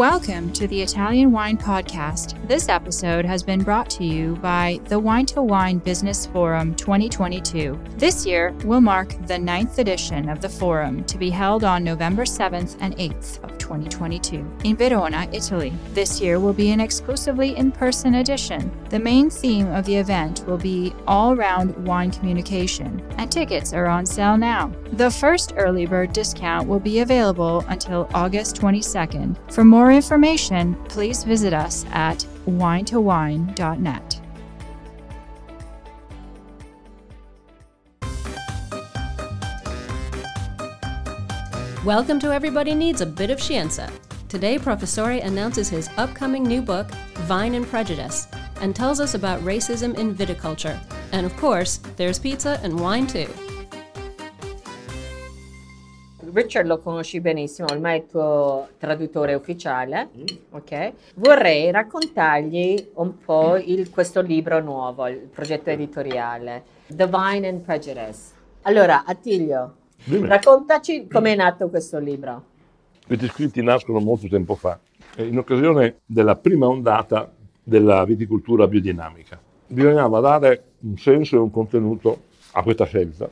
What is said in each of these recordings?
Welcome to the Italian Wine Podcast. This episode has been brought to you by the Wine to Wine Business Forum 2022. This year will mark the ninth edition of the forum to be held on November 7th and 8th of 2022 in Verona, Italy. This year will be an exclusively in person edition. The main theme of the event will be all round wine communication, and tickets are on sale now. The first early bird discount will be available until August 22nd. For more information, please visit us at winetowine.net. Welcome to Everybody Needs a Bit of Scienza. Today, Professore announces his upcoming new book, Vine and Prejudice, and tells us about racism in viticulture. And of course, there's pizza and wine too. Richard lo conosci benissimo, ormai è il tuo traduttore ufficiale, mm. ok? Vorrei raccontargli un po' il- questo libro nuovo, il progetto editoriale, Divine and Prejudice. Allora, Attilio, Dimmi. raccontaci com'è nato questo libro. Questi scritti nascono molto tempo fa, eh, in occasione della prima ondata della viticoltura biodinamica. Bisognava dare un senso e un contenuto a questa scelta,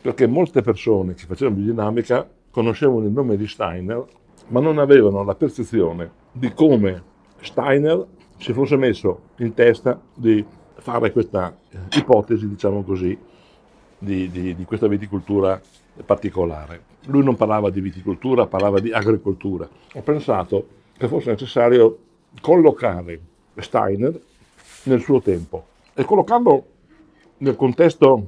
perché molte persone che facevano biodinamica conoscevano il nome di Steiner, ma non avevano la percezione di come Steiner si fosse messo in testa di fare questa ipotesi, diciamo così, di, di- di questa viticoltura particolare. Lui non parlava di viticoltura, parlava di agricoltura. Ho pensato che fosse necessario collocare Steiner nel suo tempo e collocarlo nel contesto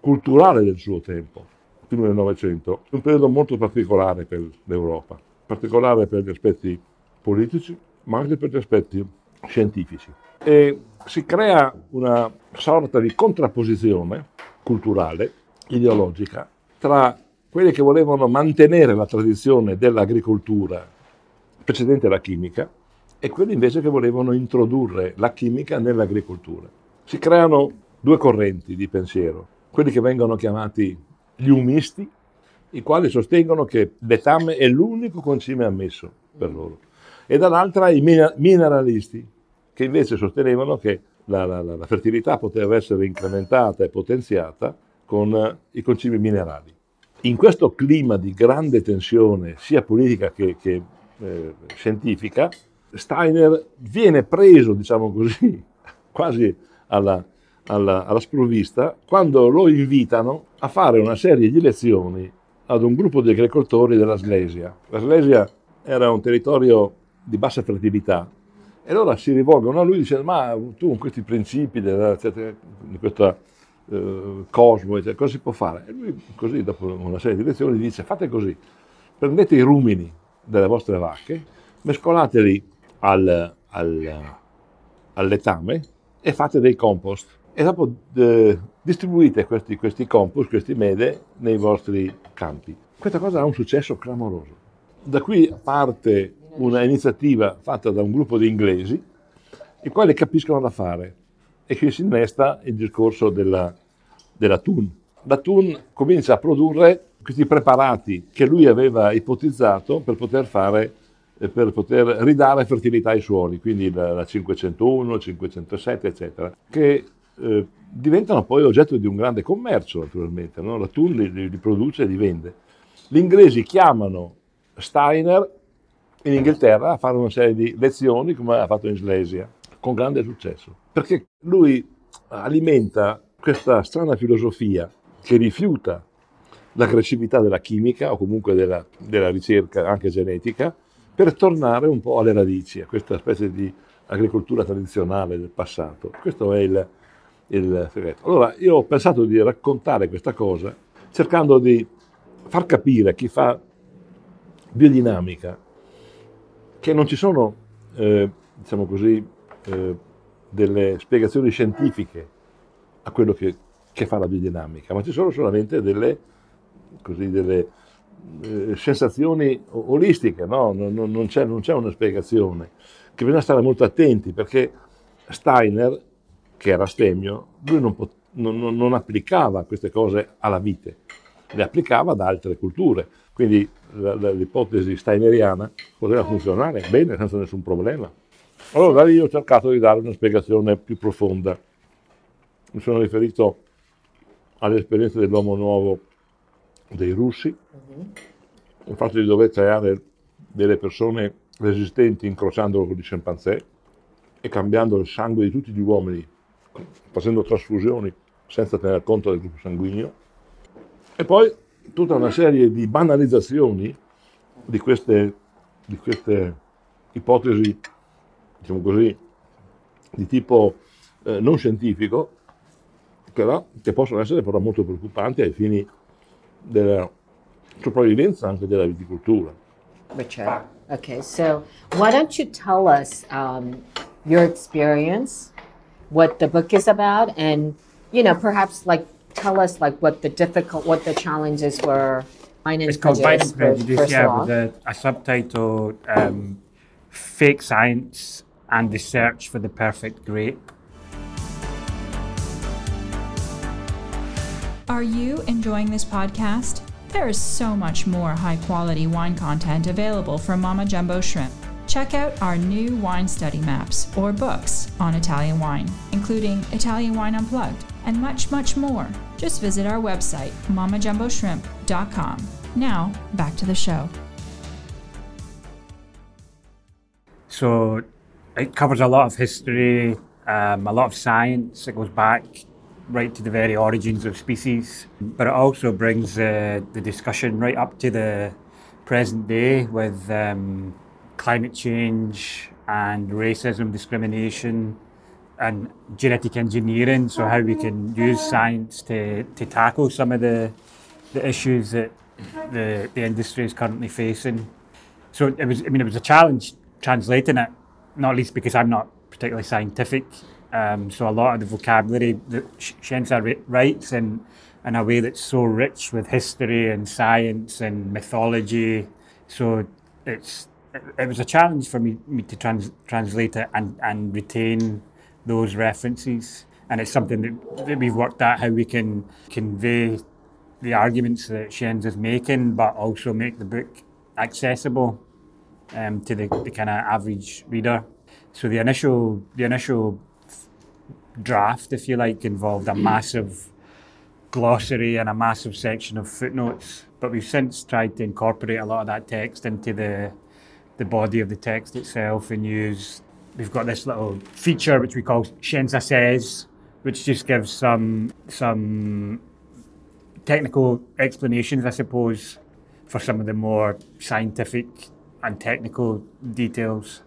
culturale del suo tempo, prima del Novecento, un periodo molto particolare per l'Europa, particolare per gli aspetti politici, ma anche per gli aspetti scientifici. E si crea una sorta di contrapposizione culturale, ideologica, tra quelli che volevano mantenere la tradizione dell'agricoltura precedente alla chimica e quelli invece che volevano introdurre la chimica nell'agricoltura. Si creano due correnti di pensiero, quelli che vengono chiamati gli umisti, i quali sostengono che l'etame è l'unico concime ammesso per loro, e dall'altra i mineralisti, che invece sostenevano che la, la- la- fertilità poteva essere incrementata e potenziata con eh, i concimi minerali. In questo clima di grande tensione, sia politica che, che, eh, scientifica, Steiner viene preso, diciamo così, quasi alla, alla, alla sprovvista, quando lo invitano a fare una serie di lezioni ad un gruppo di agricoltori della Slesia. La Slesia era un territorio di bassa fertilità e allora si rivolgono a lui dicendo ma tu con questi principi di questo eh, cosmo, eccetera, cosa si può fare? E lui così dopo una serie di lezioni dice fate così, prendete i rumini delle vostre vacche, mescolateli al, al, al letame e fate dei compost. E dopo eh, distribuite questi, questi compost, questi mede nei vostri campi. Questa cosa ha un successo clamoroso. Da qui parte una iniziativa fatta da un gruppo di inglesi, i quali capiscono da fare e qui si innesta il discorso della, della Thun. La Thun comincia a produrre questi preparati che lui aveva ipotizzato per poter fare eh, per poter ridare fertilità ai suoli, quindi la, la 501, 507, eccetera, che eh, diventano poi oggetto di un grande commercio, naturalmente. no? La Thun li, li- li produce e li vende. Gli inglesi chiamano Steiner in Inghilterra a fare una serie di lezioni, come ha fatto in Slesia, con grande successo, perché lui alimenta questa strana filosofia che rifiuta l'aggressività della chimica o comunque della, della ricerca anche genetica per tornare un po' alle radici, a questa specie di agricoltura tradizionale del passato. Questo è il, il segreto. Allora, io ho pensato di raccontare questa cosa cercando di far capire chi fa biodinamica che non ci sono, eh, diciamo così, eh, delle spiegazioni scientifiche a quello che, che fa la biodinamica, ma ci sono solamente delle, così, delle eh, sensazioni olistiche, no? non, non- non c'è, non c'è una spiegazione, che bisogna stare molto attenti perché Steiner, che era stemio, lui non, pot- non applicava queste cose alla vite, le applicava ad altre culture. Quindi l'ipotesi steineriana poteva funzionare bene senza nessun problema. Allora da lì ho cercato di dare una spiegazione più profonda. Mi sono riferito all'esperienza dell'uomo nuovo dei russi, il fatto di dover creare delle persone resistenti incrociandolo con i scimpanzé e cambiando il sangue di tutti gli uomini, facendo trasfusioni senza tener conto del gruppo sanguigno. E poi tutta una serie di banalizzazioni di queste, di queste ipotesi, diciamo così, di tipo eh, non scientifico, però, che possono essere però molto preoccupanti ai fini della sopravvivenza anche della viticoltura. Richard. Okay, so why don't you tell us um, your experience, what the book is about, and you know perhaps like tell us like what the difficult, what the challenges were. Wine and It's called Vine and Prejudice, Prejudice, first yeah, of with a, a subtitle um, Fake Science and the Search for the Perfect Grape. Are you enjoying this podcast? There is so much more high quality wine content available from Mama Jumbo Shrimp. Check out our new wine study maps or books on Italian wine, including Italian Wine Unplugged and much, much more. Just visit our website, mamajumboshrimp.com. Now, back to the show. So it covers a lot of history, um, a lot of science. It goes back right to the very origins of species, but it also brings uh, the discussion right up to the present day with um, climate change and racism, discrimination, and genetic engineering. So how we can use science to, to tackle some of the the issues that the the industry is currently facing. So it was. I mean, it was a challenge translating it, not least because I'm not particularly scientific. Um, so a lot of the vocabulary that Shensa writes in in a way that's so rich with history and science and mythology. So it's it, was a challenge for me, me to trans, translate it and, and retain those references. And it's something that, that we've worked at how we can convey the arguments that Shens is making, but also make the book accessible um, to the, the kind of average reader. So the initial the initial draft, if you like, involved a massive glossary and a massive section of footnotes. But we've since tried to incorporate a lot of that text into the the body of the text itself and use we've got this little feature which we call Shenza Says, which just gives some some technical explanations, I suppose, for some of the more scientific and technical details.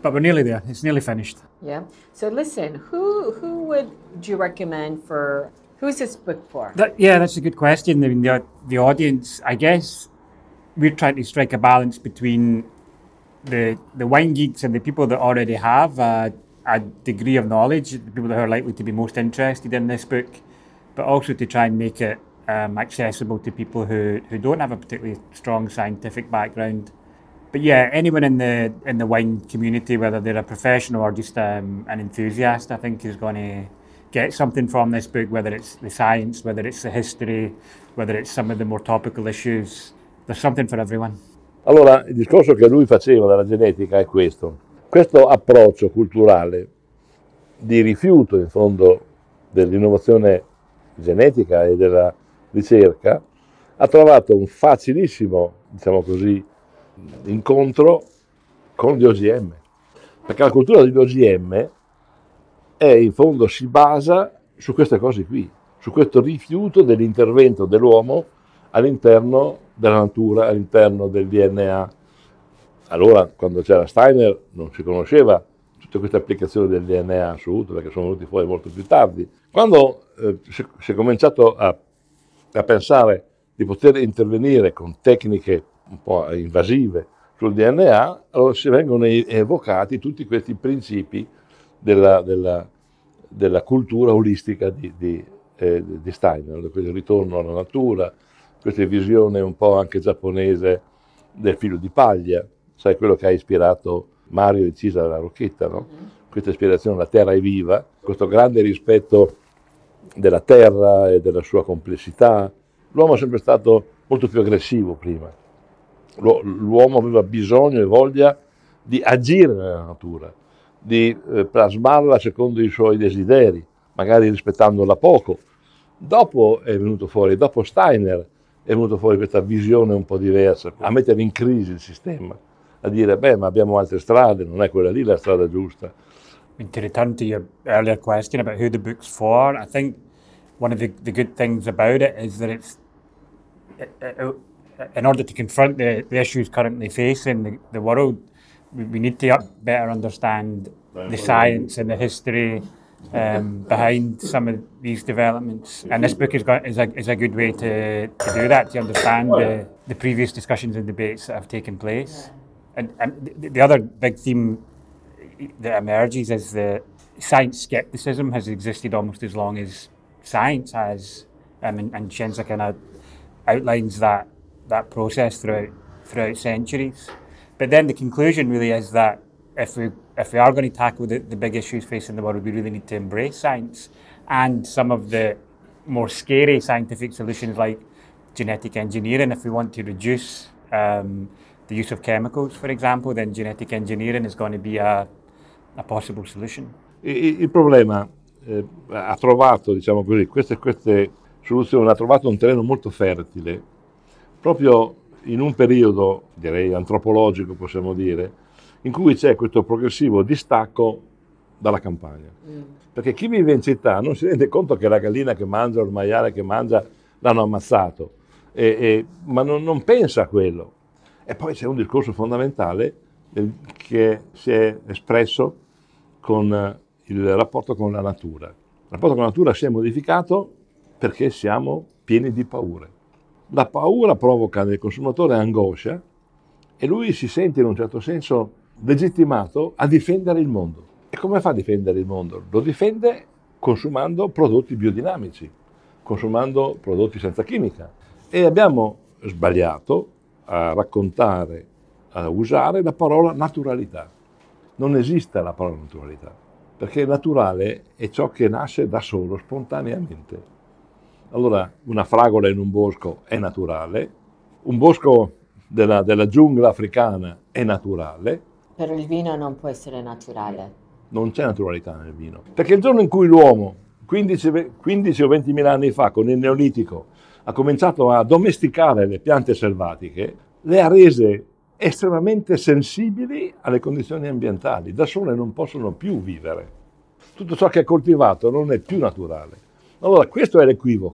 But we're nearly there. It's nearly finished. Yeah. So listen, who who would you recommend for? Who's this book for? That, yeah, that's a good question. I mean, the, the audience, I guess, we're trying to strike a balance between the the wine geeks and the people that already have a, a degree of knowledge, the people that are likely to be most interested in this book, but also to try and make it um, accessible to people who, who don't have a particularly strong scientific background. But yeah, anyone in the in the wine community, whether they're a professional or just um, an enthusiast, I think is going to get something from this book, whether it's the science, whether it's the history, whether it's some of the more topical issues. There's something for everyone. Allora, il discorso che lui faceva della genetica è questo. Questo approccio culturale di rifiuto, in fondo, dell'innovazione genetica e della ricerca ha trovato un facilissimo, diciamo così, incontro con gli OGM. Perché la cultura degli OGM è, in fondo, si basa su queste cose qui, su questo rifiuto dell'intervento dell'uomo all'interno della natura, all'interno del DNA. Allora, quando c'era Steiner, non si conosceva tutte queste applicazioni del DNA assoluto, perché sono venuti fuori molto più tardi. Quando eh, si, è cominciato a, a pensare di poter intervenire con tecniche un po' invasive sul DNA, allora si vengono evocati tutti questi principi della, della- della cultura olistica di, di, eh, di Steiner, il ritorno alla natura, questa visione un po' anche giapponese del filo di paglia, sai quello che ha ispirato Mario e Cisa della Rocchetta, no? Questa ispirazione, la terra è viva, questo grande rispetto della terra e della sua complessità. L'uomo è sempre stato molto più aggressivo prima, l'uomo aveva bisogno e voglia di agire nella natura, di eh, plasmarla secondo i suoi desideri, magari rispettandola poco. Dopo è venuto fuori, dopo Steiner è venuta fuori questa visione un po' diversa, a mettere in crisi il sistema, a dire beh ma abbiamo altre strade, non è quella lì la strada giusta. to return to your earlier question about who the book's for, I think one of the, the good things about it is that it's, it, it, in order to confront the, the issues currently facing the, the world, we, we need to better understand the science and the history um, behind some of these developments. And this book is, got, is, a, is a good way to, to do that, to understand the, the previous discussions and debates that have taken place. And, and the, the other big theme that emerges is that science skepticism has existed almost as long as science has, um, and, and Shenza kind of outlines that that process throughout throughout centuries. But then the conclusion really is that if we if we are going to tackle the, the big issues facing the world, we really need to embrace science and some of the more scary scientific solutions like genetic engineering. If we want to reduce um, the use of chemicals, for example, then genetic engineering is going to be a, a possible solution. Il, problema eh, ha trovato, diciamo così, queste, queste soluzioni, ha trovato un terreno molto fertile, proprio in un periodo, direi antropologico possiamo dire, in cui c'è questo progressivo distacco dalla campagna. Mm. Perché chi vive in città non si rende conto che la gallina che mangia o il maiale che mangia l'hanno ammazzato, e, e, ma non, non, pensa a quello. E poi c'è un discorso fondamentale che si è espresso con il rapporto con la natura. Il rapporto con la natura si è modificato perché siamo pieni di paure. La paura provoca nel consumatore angoscia e lui si sente in un certo senso legittimato a difendere il mondo. E come fa a difendere il mondo? Lo difende consumando prodotti biodinamici, consumando prodotti senza chimica. E abbiamo sbagliato a raccontare, a usare la parola naturalità. Non esiste la parola naturalità, perché naturale è ciò che nasce da solo, spontaneamente. Allora, una fragola in un bosco è naturale, un bosco della, della giungla africana è naturale, però il vino non può essere naturale. Non c'è naturalità nel vino. Perché il giorno in cui l'uomo, 15, 15 o 20 mila anni fa, con il Neolitico, ha cominciato a domesticare le piante selvatiche, le ha rese estremamente sensibili alle condizioni ambientali. Da sole non possono più vivere. Tutto ciò che è coltivato non è più naturale. Allora, questo è l'equivoco.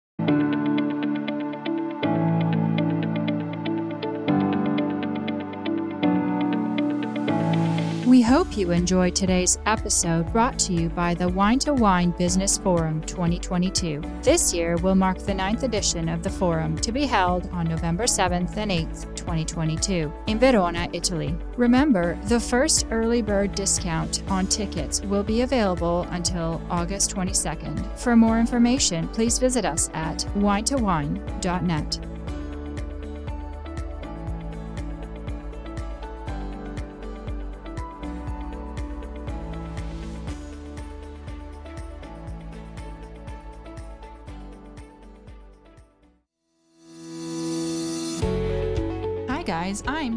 Hope you enjoyed today's episode brought to you by the Wine to Wine Business Forum 2022. This year will mark the ninth edition of the forum to be held on November 7th and 8th, 2022, in Verona, Italy. Remember, the first early bird discount on tickets will be available until August 22nd. For more information, please visit us at winetowine.net.